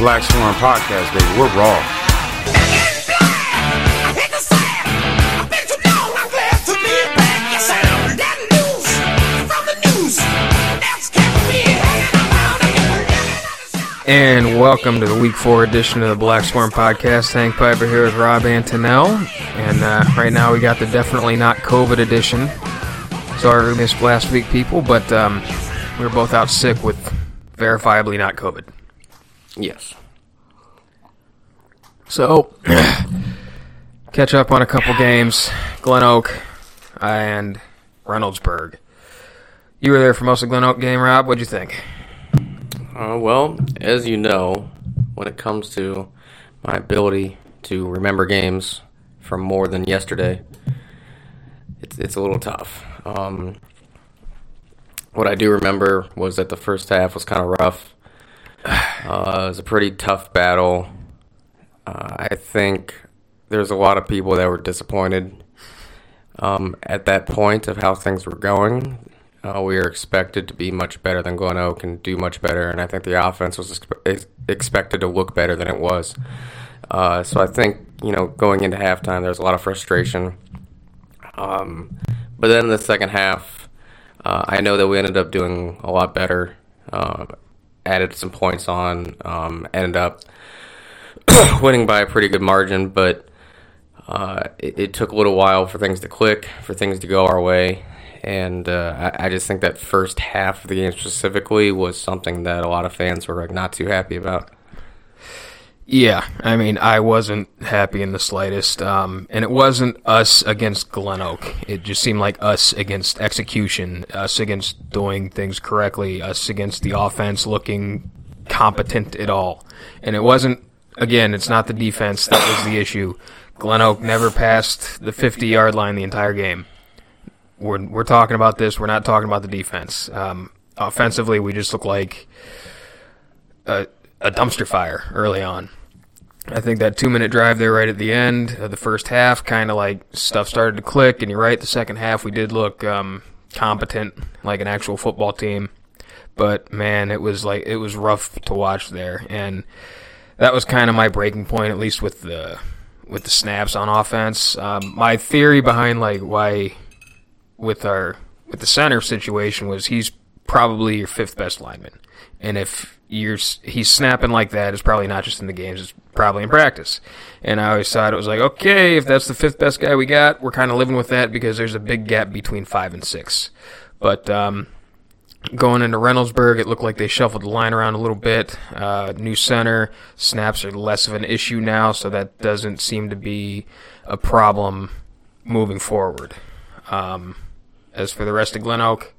Black Swarm Podcast, baby. We're raw. And welcome to the Week 4 edition of the Black Swarm Podcast. Hank Piper here with Rob Antonell. And uh, right now we got the Definitely Not COVID edition. Sorry we missed last week, people, but um, we were both out sick with verifiably not COVID. Yes. So, catch up on a couple games. Glen Oak and Reynoldsburg. You were there for most of Glen Oak game, Rob. What'd you think? Uh, well, as you know, when it comes to my ability to remember games from more than yesterday, it's it's a little tough. Um, what I do remember was that the first half was kind of rough. Uh, it was a pretty tough battle. Uh, I think there's a lot of people that were disappointed um, at that point of how things were going. Uh, we were expected to be much better than Glen Oak and do much better, and I think the offense was expe- ex- expected to look better than it was. Uh, so I think you know going into halftime, there was a lot of frustration. Um, but then in the second half, uh, I know that we ended up doing a lot better. Added some points on, um, ended up winning by a pretty good margin, but uh, it, it took a little while for things to click, for things to go our way and uh, I, I, just think that first half of the game specifically was something that a lot of fans were like not too happy about. Yeah, I mean, I wasn't happy in the slightest, um, and it wasn't us against Glen Oak. It just seemed like us against execution, us against doing things correctly, us against the offense looking competent at all. And it wasn't. Again, it's not the defense that was the issue. Glen Oak never passed the 50 yard line the entire game we're we're talking about this. We're not talking about the defense. Um, offensively, we just look like a, a, dumpster fire early on. I think that two minute drive there right at the end of the first half, kind of like stuff started to click. And you're right, the second half we did look um, competent, like an actual football team. But man, it was like it was rough to watch there, and that was kind of my breaking point, at least with the with the snaps on offense. Um, my theory behind like why with our with the center situation was he's probably your fifth best lineman, and if you're he's snapping like that, it's probably not just in the games; it's probably in practice. And I always thought it was like, okay, if that's the fifth best guy we got, we're kind of living with that because there's a big gap between five and six. But um, going into Reynoldsburg, it looked like they shuffled the line around a little bit. Uh, new center snaps are less of an issue now, so that doesn't seem to be a problem moving forward. Um, as for the rest of Glen Oak,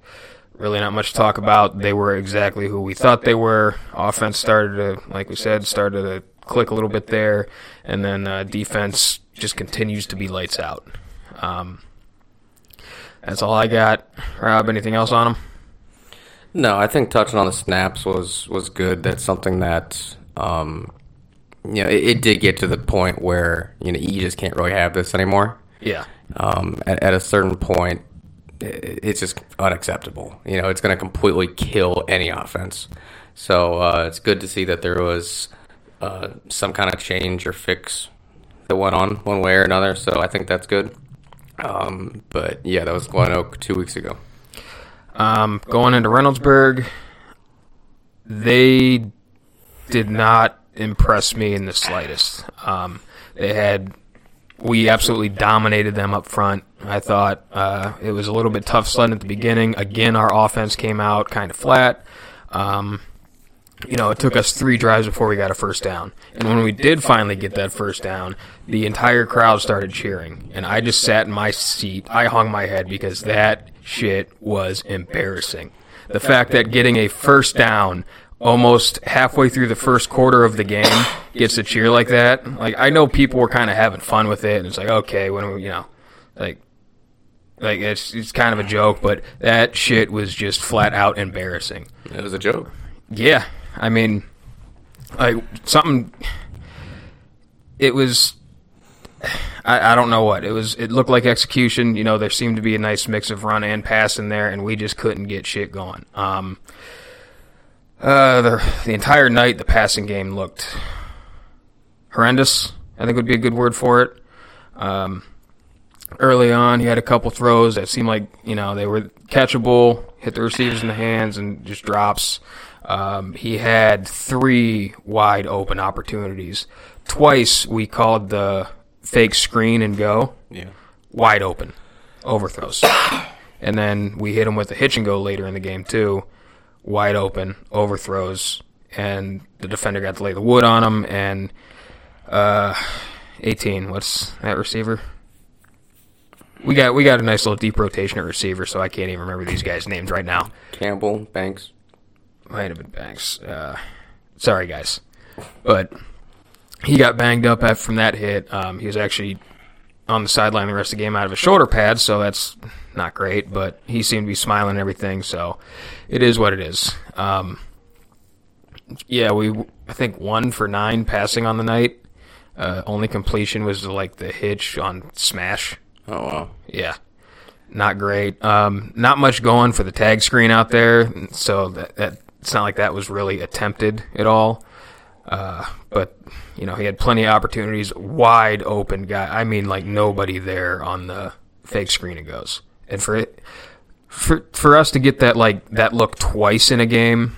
really not much to talk about. They were exactly who we thought they were. Offense started to, like we said, started to click a little bit there, and then uh, defense just continues to be lights out. Um, that's all I got. Rob, anything else on them? No, I think touching on the snaps was was good. That's something that um, you know it, it, did get to the point where you know you just can't really have this anymore. Yeah. Um, at, at a certain point, it's just unacceptable. You know, it's going to completely kill any offense. So uh, it's good to see that there was uh, some kind of change or fix that went on one way or another. So I think that's good. Um, but yeah, that was Glen Oak two weeks ago. Um, going into Reynoldsburg, they did not impress me in the slightest. Um, they had we absolutely dominated them up front. I thought uh, it was a little bit tough sledding at the beginning. Again, our offense came out kind of flat. Um, you know, it took us three drives before we got a first down. And when we did finally get that first down, the entire crowd started cheering. And I just sat in my seat. I hung my head because that shit was embarrassing. The fact that getting a first down almost halfway through the first quarter of the game gets a cheer like that. Like I know people were kind of having fun with it, and it's like okay, when we, you know, like, like it's it's kind of a joke, but that shit was just flat out embarrassing. It was a joke. Yeah, I mean, like something. It was. I, I don't know what it was. It looked like execution. You know, there seemed to be a nice mix of run and pass in there, and we just couldn't get shit going. Um, Uh, the the entire night, the passing game looked horrendous. I think would be a good word for it. Um, early on, he had a couple throws that seemed like you know they were catchable, hit the receivers in the hands, and just drops. Um, he had three wide open opportunities. Twice we called the fake screen and go Yeah. wide open overthrows, and then we hit him with a hitch and go later in the game too, wide open overthrows, and the defender got to lay the wood on him. And uh, 18, what's that receiver? We got we got a nice little deep rotation at receiver, so I can't even remember these guys' names right now. Campbell, Banks. Might have been Banks. Uh, sorry, guys, but he got banged up from that hit. Um, he was actually on the sideline the rest of the game out of a shoulder pad, so that's not great. But he seemed to be smiling and everything, so it is what it is. Um, yeah, we I think one for nine passing on the night. Uh, only completion was like the hitch on smash. Oh wow. Yeah, not great. Um, not much going for the tag screen out there, so that, that it's not like that was really attempted at all. Uh, but you know, he had plenty of opportunities, wide open guy. I mean, like nobody there on the fake screen it goes, and for it, for for us to get that like that look twice in a game,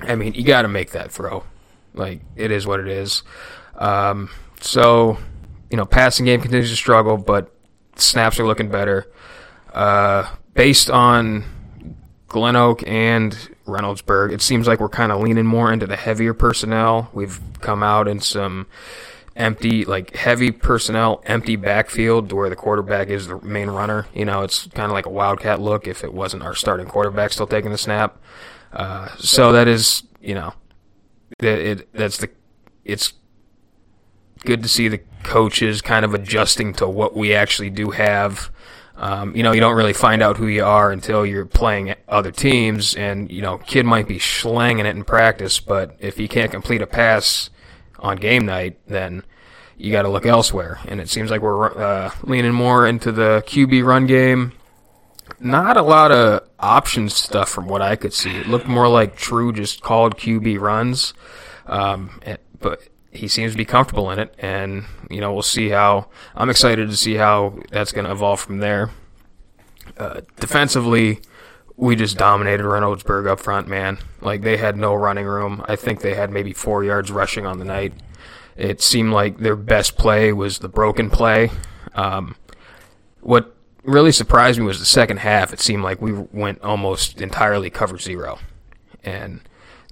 I mean, you got to make that throw. Like it is what it is. Um, so you know, passing game continues to struggle, but snaps are looking better. Uh, based on Glen Oak and Reynoldsburg, it seems like we're kind of leaning more into the heavier personnel. We've come out in some empty, like heavy personnel, empty backfield where the quarterback is the main runner. You know, it's kind of like a wildcat look if it wasn't our starting quarterback still taking the snap. Uh, so that is, you know, that it that's the it's good to see the coaches kind of adjusting to what we actually do have. Um, you know, you don't really find out who you are until you're playing other teams, and you know, kid might be slanging it in practice, but if he can't complete a pass on game night, then you got to look elsewhere. And it seems like we're uh, leaning more into the QB run game. Not a lot of option stuff from what I could see. It looked more like true, just called QB runs. Um, but he seems to be comfortable in it, and you know we'll see how. I'm excited to see how that's going to evolve from there. Uh, defensively, we just dominated Reynoldsburg up front, man. Like they had no running room. I think they had maybe four yards rushing on the night. It seemed like their best play was the broken play. Um, what really surprised me was the second half. It seemed like we went almost entirely cover zero, and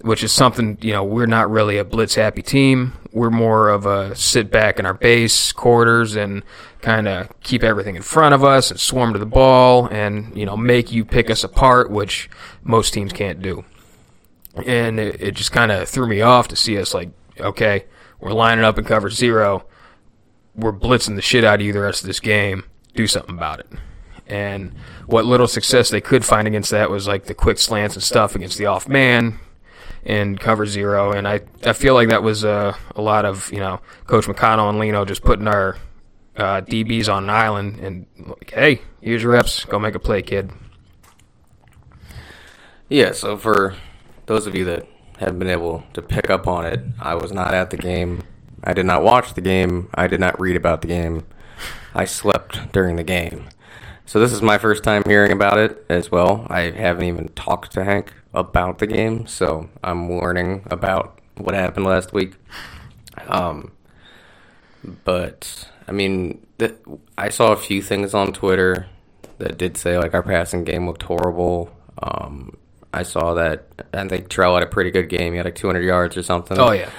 which is something you know we're not really a blitz happy team. We're more of a sit back in our base quarters and kind of keep everything in front of us and swarm to the ball and you know make you pick us apart, which most teams can't do. And it, it just kind of threw me off to see us like, okay, we're lining up in cover zero, we're blitzing the shit out of you the rest of this game. Do something about it. And what little success they could find against that was like the quick slants and stuff against the off man and cover zero. And I, I feel like that was uh, a lot of, you know, Coach McConnell and Lino just putting our uh, DBs on an island and like, hey, here's your reps. Go make a play, kid. Yeah, so for those of you that have been able to pick up on it, I was not at the game. I did not watch the game. I did not read about the game. I slept during the game. So this is my first time hearing about it as well. I haven't even talked to Hank about the game, so I'm learning about what happened last week. Um, but I mean, th- I saw a few things on Twitter that did say like our passing game looked horrible. Um, I saw that I think Terrell had a pretty good game. He had like 200 yards or something. Oh, yeah.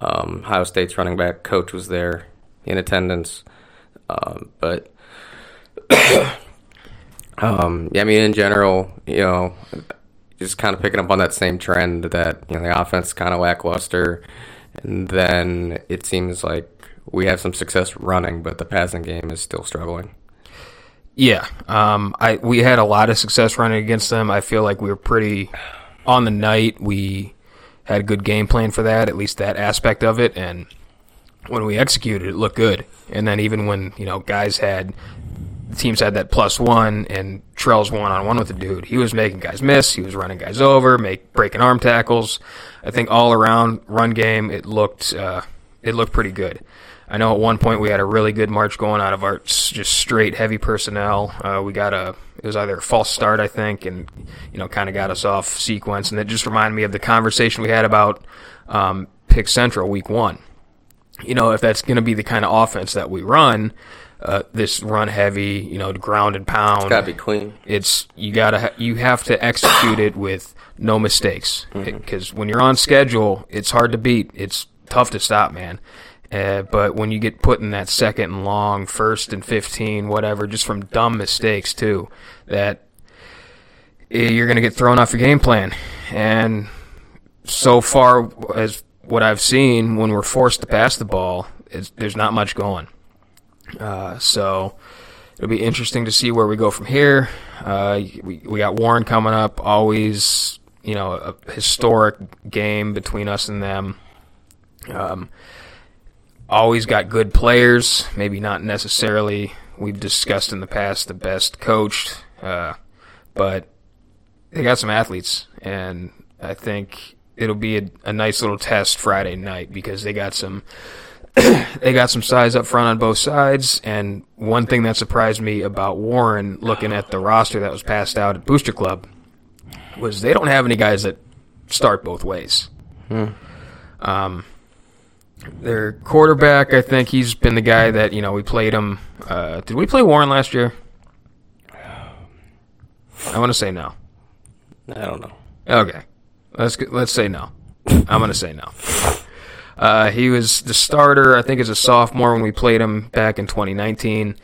Um, Ohio State's running back coach was there in attendance, um, but um, yeah, I mean in general, you know, just kind of picking up on that same trend that you know the offense kind of lackluster, and then it seems like we have some success running, but the passing game is still struggling. Yeah, um, I we had a lot of success running against them. I feel like we were pretty on the night. We had a good game plan for that, at least that aspect of it. And when we executed, it looked good. And then even when you know guys had teams had that plus one, and Trell's one on one with the dude. He was making guys miss. He was running guys over, make breaking arm tackles. I think all around run game, it looked uh, it looked pretty good. I know at one point we had a really good march going out of our just straight heavy personnel. Uh, we got a it was either a false start, I think, and you know kind of got us off sequence, and it just reminded me of the conversation we had about um, Pick Central week one. You know, if that's going to be the kind of offense that we run, uh, this run heavy, you know, ground and pound. It's gotta be clean. It's you gotta ha- you have to execute it with no mistakes because mm-hmm. when you're on schedule, it's hard to beat. It's tough to stop, man. Uh, but when you get put in that second and long, first and 15, whatever, just from dumb mistakes, too, that eh, you're going to get thrown off your game plan. And so far, as what I've seen, when we're forced to pass the ball, there's not much going. Uh, so it'll be interesting to see where we go from here. Uh, we, we got Warren coming up, always, you know, a historic game between us and them. Um, always got good players, maybe not necessarily we've discussed in the past the best coached, uh, but they got some athletes, and I think it'll be a, a nice little test Friday night because they got some they got some size up front on both sides. And one thing that surprised me about Warren, looking at the roster that was passed out at Booster Club, was they don't have any guys that start both ways. Hmm. Um, their quarterback, I think he's been the guy that you know we played him. Uh, did we play Warren last year? I want to say no. I don't know. Okay, let's let's say no. I'm gonna say no. Uh, he was the starter, I think, as a sophomore when we played him back in 2019.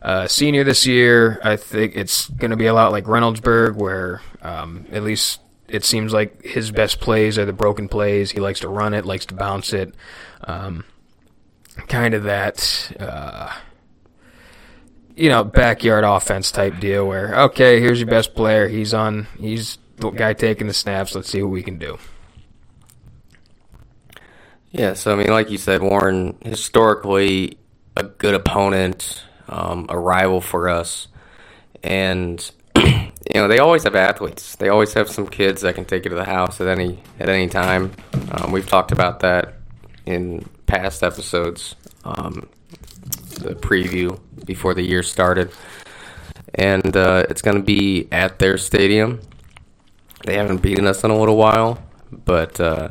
Uh, senior this year, I think it's going to be a lot like Reynoldsburg, where um, at least it seems like his best plays are the broken plays. He likes to run it, likes to bounce it. Um, kind of that, uh, you know, backyard offense type deal where, okay, here's your best player. He's on, he's the guy taking the snaps. Let's see what we can do. Yeah, so I mean, like you said, Warren, historically a good opponent, um, a rival for us, and you know they always have athletes. They always have some kids that can take you to the house at any at any time. Um, we've talked about that in past episodes, um, the preview before the year started, and uh, it's going to be at their stadium. They haven't beaten us in a little while, but. Uh,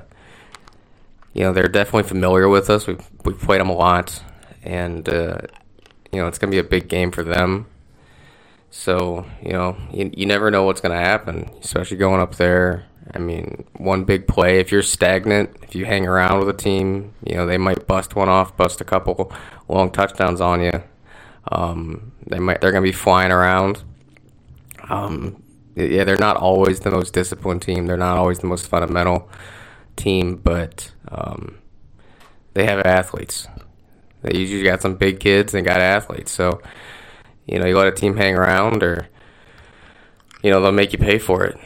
you know they're definitely familiar with us. We've we've played them a lot, and uh, you know it's gonna be a big game for them. So you know you, you never know what's gonna happen, especially going up there. I mean, one big play. If you're stagnant, if you hang around with a team, you know they might bust one off, bust a couple long touchdowns on you. Um, they might they're gonna be flying around. Um, yeah, they're not always the most disciplined team. They're not always the most fundamental team, but um, they have athletes. They usually got some big kids and got athletes. So, you know, you let a team hang around, or you know, they'll make you pay for it,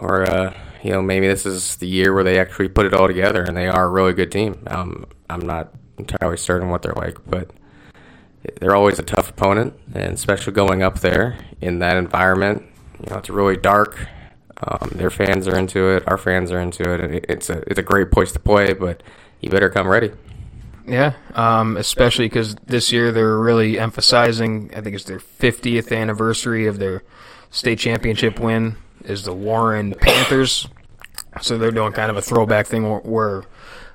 or uh, you know, maybe this is the year where they actually put it all together and they are a really good team. Um, I'm not entirely certain what they're like, but they're always a tough opponent, and especially going up there in that environment. You know, it's really dark. Um, their fans are into it. Our fans are into it. It's a it's a great place to play, but you better come ready. Yeah, um, especially because this year they're really emphasizing. I think it's their 50th anniversary of their state championship win is the Warren Panthers. So they're doing kind of a throwback thing where,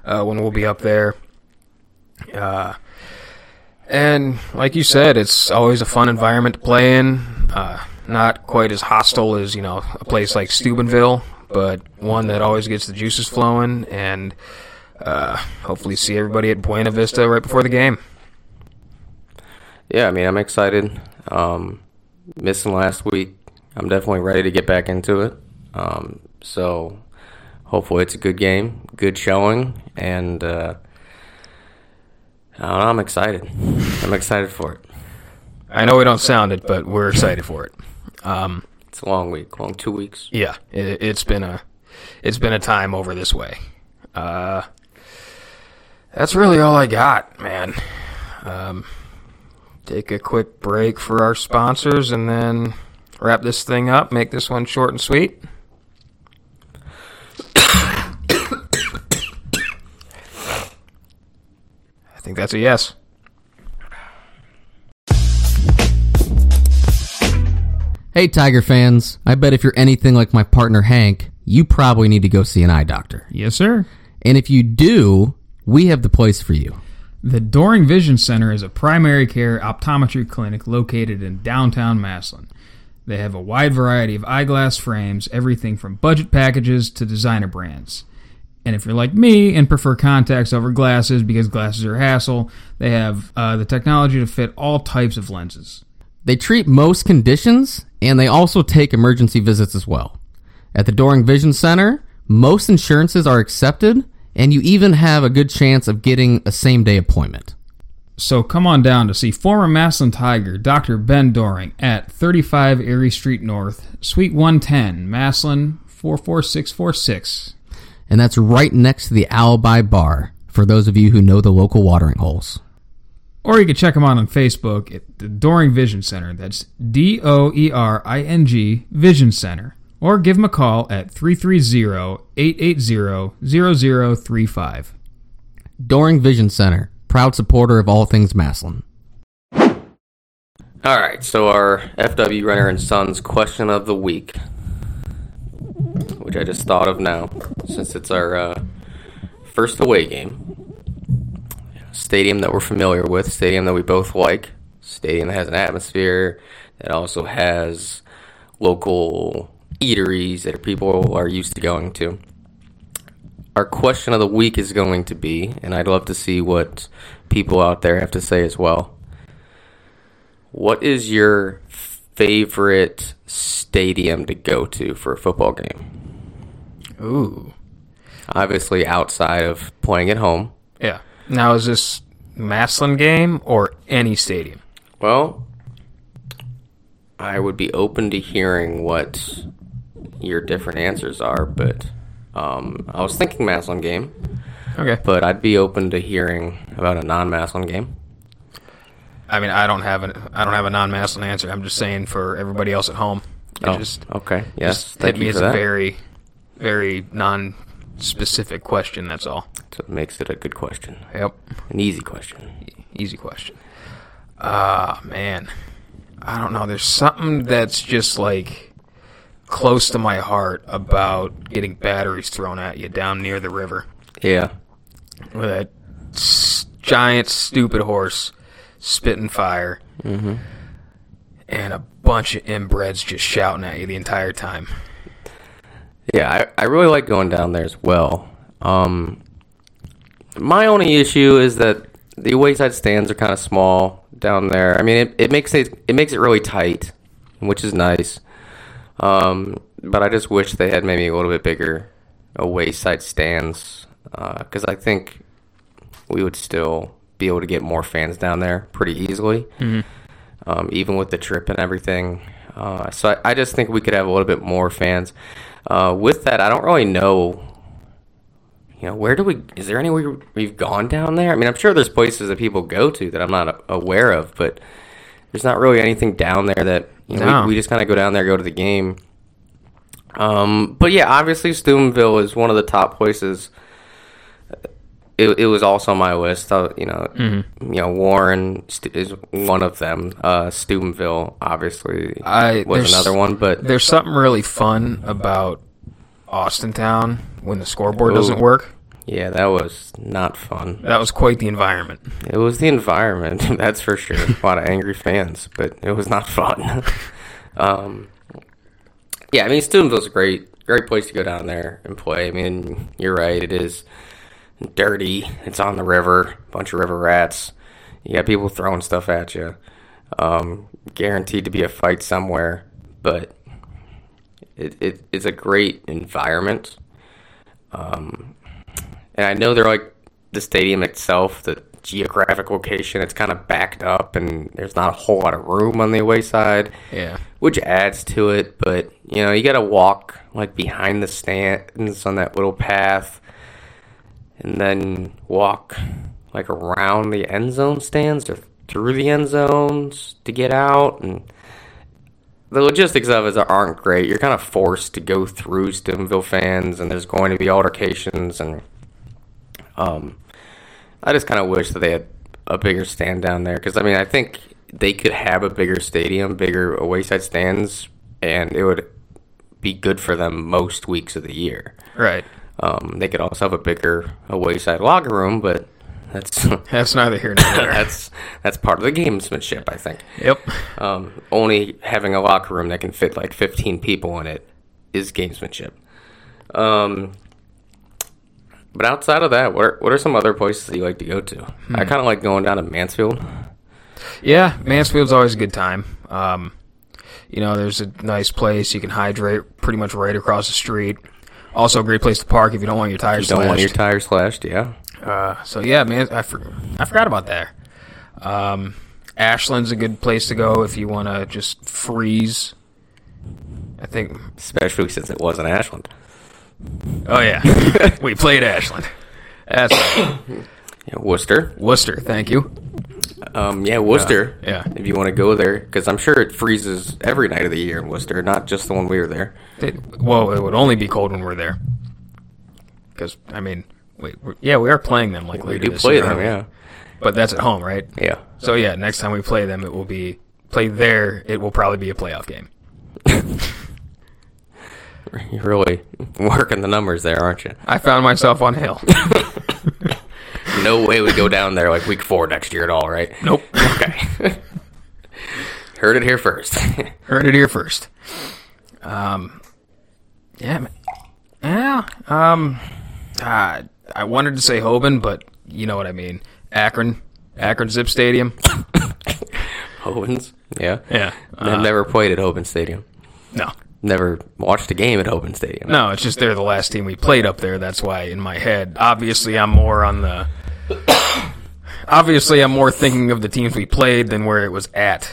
uh, when we'll be up there. Uh, and like you said, it's always a fun environment to play in. Uh, not quite as hostile as you know a place like Steubenville, but one that always gets the juices flowing, and uh, hopefully see everybody at Buena Vista right before the game. Yeah, I mean I'm excited. Um, missing last week, I'm definitely ready to get back into it. Um, so hopefully it's a good game, good showing, and uh, I'm excited. I'm excited for it. I know we don't sound it, but we're excited for it. Um, it's a long week, long two weeks. Yeah, it, has been a it's been a time over this way. Uh, that's really all I got, man. Um, take a quick break for our sponsors and then wrap this thing up, make this one short and sweet. I think that's a yes. Hey, Tiger fans. I bet if you're anything like my partner Hank, you probably need to go see an eye doctor. Yes, sir. And if you do, we have the place for you. The Doering Vision Center is a primary care optometry clinic located in downtown Massillon. They have a wide variety of eyeglass frames, everything from budget packages to designer brands. And if you're like me and prefer contacts over glasses because glasses are a hassle, they have uh, the technology to fit all types of lenses. They treat most conditions, and they also take emergency visits as well. At the Doering Vision Center, most insurances are accepted, and you even have a good chance of getting a same day appointment. So come on down to see former Massillon Tiger Dr. Ben Doering at 35 Erie Street North, Suite 110, Massillon 44646. And that's right next to the Alibi Bar for those of you who know the local watering holes. Or you can check them out on Facebook at the Doering Vision Center. That's D O E R I N G Vision Center. Or give them a call at 330 880 0035. Doering Vision Center, proud supporter of all things Massillon. All right, so our FW Renner and Sons question of the week, which I just thought of now, since it's our uh, first away game. Stadium that we're familiar with, stadium that we both like, stadium that has an atmosphere, that also has local eateries that people are used to going to. Our question of the week is going to be, and I'd love to see what people out there have to say as well. What is your favorite stadium to go to for a football game? Ooh. Obviously, outside of playing at home. Yeah. Now, is this Massillon game or any stadium? Well, I would be open to hearing what your different answers are, but um, I was thinking Massillon game, Okay. but I'd be open to hearing about a non-Massillon game. I mean, I don't have an I don't have a non-Massillon answer. I'm just saying for everybody else at home. Oh, just okay. Yes, just hit me as a very, very non-specific question. That's all. So it makes it a good question, Yep. an easy question. Easy question. Ah, man. I don't know. There's something that's just like close to my heart about getting batteries thrown at you down near the river Yeah, with that s- giant, stupid horse spitting fire and a bunch of inbreds just shouting at you the entire time. Yeah. I, I really like going down there as well. Um, my only issue is that the wayside stands are kind of small down there. I mean, it, it makes it it makes it really tight, which is nice. Um, but I just wish they had maybe a little bit bigger away side stands because I think we would still be able to get more fans down there pretty easily, um, even with the trip and everything. Uh, so I, I just think we could have a little bit more fans. Uh, with that, I don't really know. You know, where do we? Is there anywhere we've gone down there? I mean, I'm sure there's places that people go to that I'm not aware of, but there's not really anything down there that you know, No. we, we just kind of go down there, go to the game. Um, but yeah, obviously Steubenville is one of the top places. It, it was also my list. Uh, you know, you know Warren st- is one of them. Uh, Steubenville obviously I was another one, but There's something really fun about Austintown when the scoreboard doesn't work. yeah, that was not fun. That was quite the environment. It was the environment, that's for sure. A lot of angry fans, but it was not fun. um, yeah, I mean, Steubenville's a great, great place to go down there and play. I mean, you're right, it is dirty. It's on the river, bunch of river rats. You got people throwing stuff at you. Um, guaranteed to be a fight somewhere, but it, it, it's a great environment. Um, and I know they're like the stadium itself, the geographic location, it's kind of backed up and there's not a whole lot of room on the away side, Yeah. which adds to it. But, you know, you got to walk like behind the stands on that little path and then walk like around the end zone stands or through the end zones to get out, and the logistics of it aren't great. You're kind of forced to go through Steubenville fans, and there's going to be altercations, and um, I just kind of wish that they had a bigger stand down there because I mean I think they could have a bigger stadium, bigger away side stands, and it would be good for them most weeks of the year. Right. Um, they could also have a bigger away side locker room, but that's That's neither here nor there. that's that's part of the gamesmanship, I think. yep. Um, only having a locker room that can fit like 15 people in it is gamesmanship. Um, but outside of that, what are, what are some other places that you like to go to? I kind of like going down to Mansfield. Yeah, Mansfield's always a good time. Um, you know, there's a nice place you can hydrate pretty much right across the street. Also, a great place to park if you don't want your tires You don't want your slashed. tires slashed, yeah. Uh, so yeah, man, I, for, I forgot about that. Um, Ashland's a good place to go if you want to just freeze. I think. Especially since it wasn't Ashland. Oh yeah, we played Ashland. That's right. Yeah, Wooster. Wooster. Thank you. Um, yeah, Wooster. Yeah. If you want to go there, because I'm sure it freezes every night of the year in Wooster, not just the one we were there. It, well, it would only be cold when we're there. Because I mean, wait, we're, yeah, we are playing them like We later do play year, them, aren't yeah. But that's at home, right? Yeah. So yeah, next time we play them, it will be play there. It will probably be a playoff game. You're really working the numbers there, aren't you? I found myself on hill. No way we go down there like week four next year at all, right? nope. Okay. Heard it here first. Heard it here first. Um, yeah, yeah. Um, uh, I wanted to say Hoban, but you know what I mean. Akron, Akron Zip Stadium. Hobans. Yeah. Yeah. I've Uh, never played at Hoban Stadium. no, Never watched a game at Hoban Stadium. no. It's just they're the last team we played up there. That's why in my head, obviously, I'm more on the. obviously, I'm more thinking of the teams we played than where it was at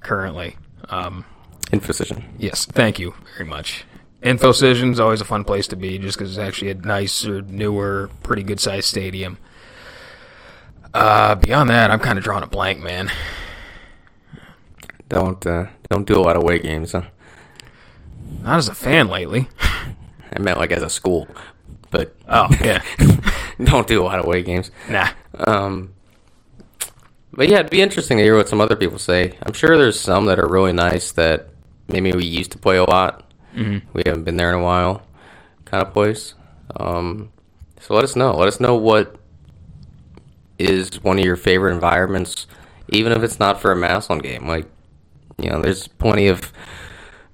currently. Um, InfoCision. Yes, thank you very much. InfoCision's always a fun place to be, just because it's actually a nicer, newer, pretty good sized stadium. Uh, beyond that, I'm kind of drawing a blank, man. Don't uh, don't do a lot of away games, huh? Not as a fan lately. I meant like as a school, but Oh yeah, don't do a lot of away games. nah. Um, but yeah, it'd be interesting to hear what some other people say. I'm sure there's some that are really nice that maybe we used to play a lot. Mm-hmm. We haven't been there in a while, kind of place. Um, so let us know. Let us know what is one of your favorite environments, even if it's not for a Massillon game. Like, you know, there's plenty of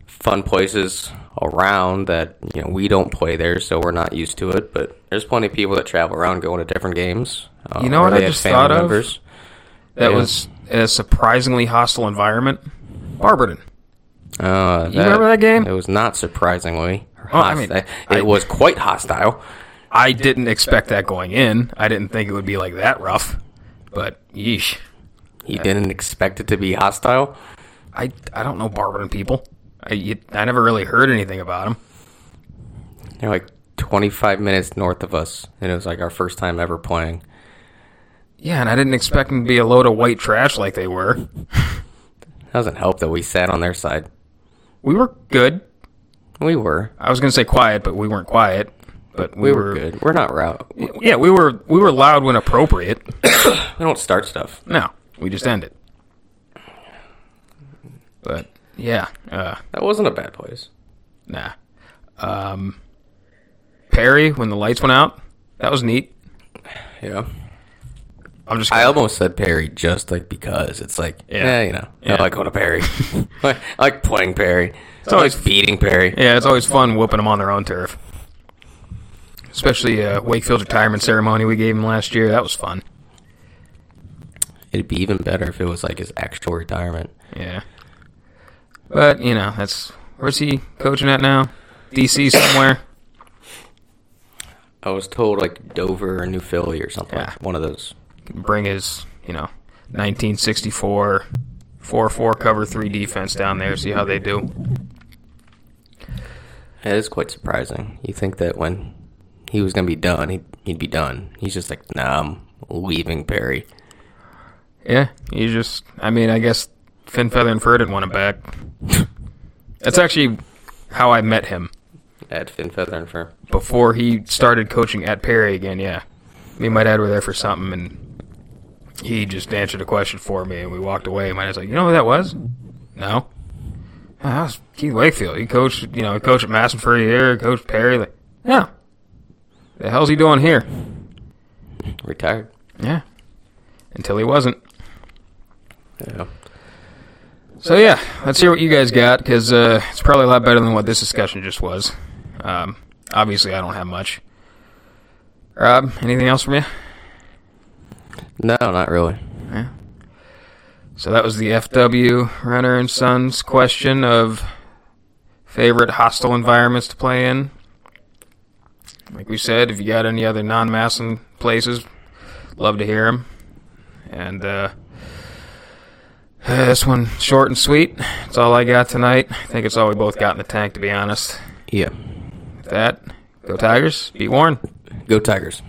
fun places around that you know we don't play there, so we're not used to it. But there's plenty of people that travel around going to different games. Uh, You know what I just thought of? members. That Yeah. was a surprisingly hostile environment. Barberton. Uh, You remember that game? It was not surprisingly. Well, I mean, hostile. I- it was quite hostile. I didn't expect that going in. I didn't think it would be like that rough. But yeesh. You didn't expect it to be hostile. I, I don't know Barberton people. I, you, I never really heard anything about them. They're like 25 minutes north of us, and it was like our first time ever playing. Yeah, and I didn't expect them to be a load of white trash like they were. Doesn't help that we sat on their side. We were good. We were. I was gonna say quiet, but we weren't quiet. But we, We were good. We're not route. We Yeah, we were we were loud when appropriate. We don't start stuff. No, we just ended. But yeah, uh, That wasn't a bad place. nah. Um, Perry, when the lights went out, that was neat. Yeah. I'm just. I Gonna, almost said Perry just like because it's like, Yeah. yeah, you know, Yeah. I like going to Perry. I like playing Perry. It's always- always beating Perry. yeah, it's always fun whooping them on their own turf. Especially uh, Wakefield's retirement ceremony we gave him last year. That was fun. It'd be even better if it was like his actual retirement. Yeah. But, you know, that's where's he coaching at now? DC somewhere? I was told like Dover or New Philly or something. Yeah. Like one of those. Bring his, you know, 1964 4-4 cover 3 defense down there, see how they do. It is quite surprising. You think that when he was gonna be done, he'd, he'd be done. He's just like, nah, I'm leaving Perry. Yeah, he just. I mean, I guess Fin Feather and Fur didn't want him back. That's actually how I met him At Fin Feather and Fur. before he started coaching at Perry again. Yeah, me and my dad were there for something, and he just answered a question for me, and we walked away. And My dad's like, "You know who that was?" No. "Oh, that was Keith Wakefield. He coached, you know, he coached at Massillon for a year, coached Perry. Like, yeah. The hell's he doing here? Retired. Yeah. Until he wasn't. Yeah. So yeah, let's hear what you guys got because uh, it's probably a lot better than what this discussion just was. Um, obviously, I don't have much. Rob, anything else from you? No, not really. Yeah. So that was the FW Renner and Sons question of favorite hostile environments to play in. Like we said, if you got any other non-Massillon places, love to hear them. And uh, Uh, this one, short and sweet. It's all I got tonight. I think it's all we both got in the tank, to be honest. Yeah. With that, go Tigers. Beat Warren. Go Tigers.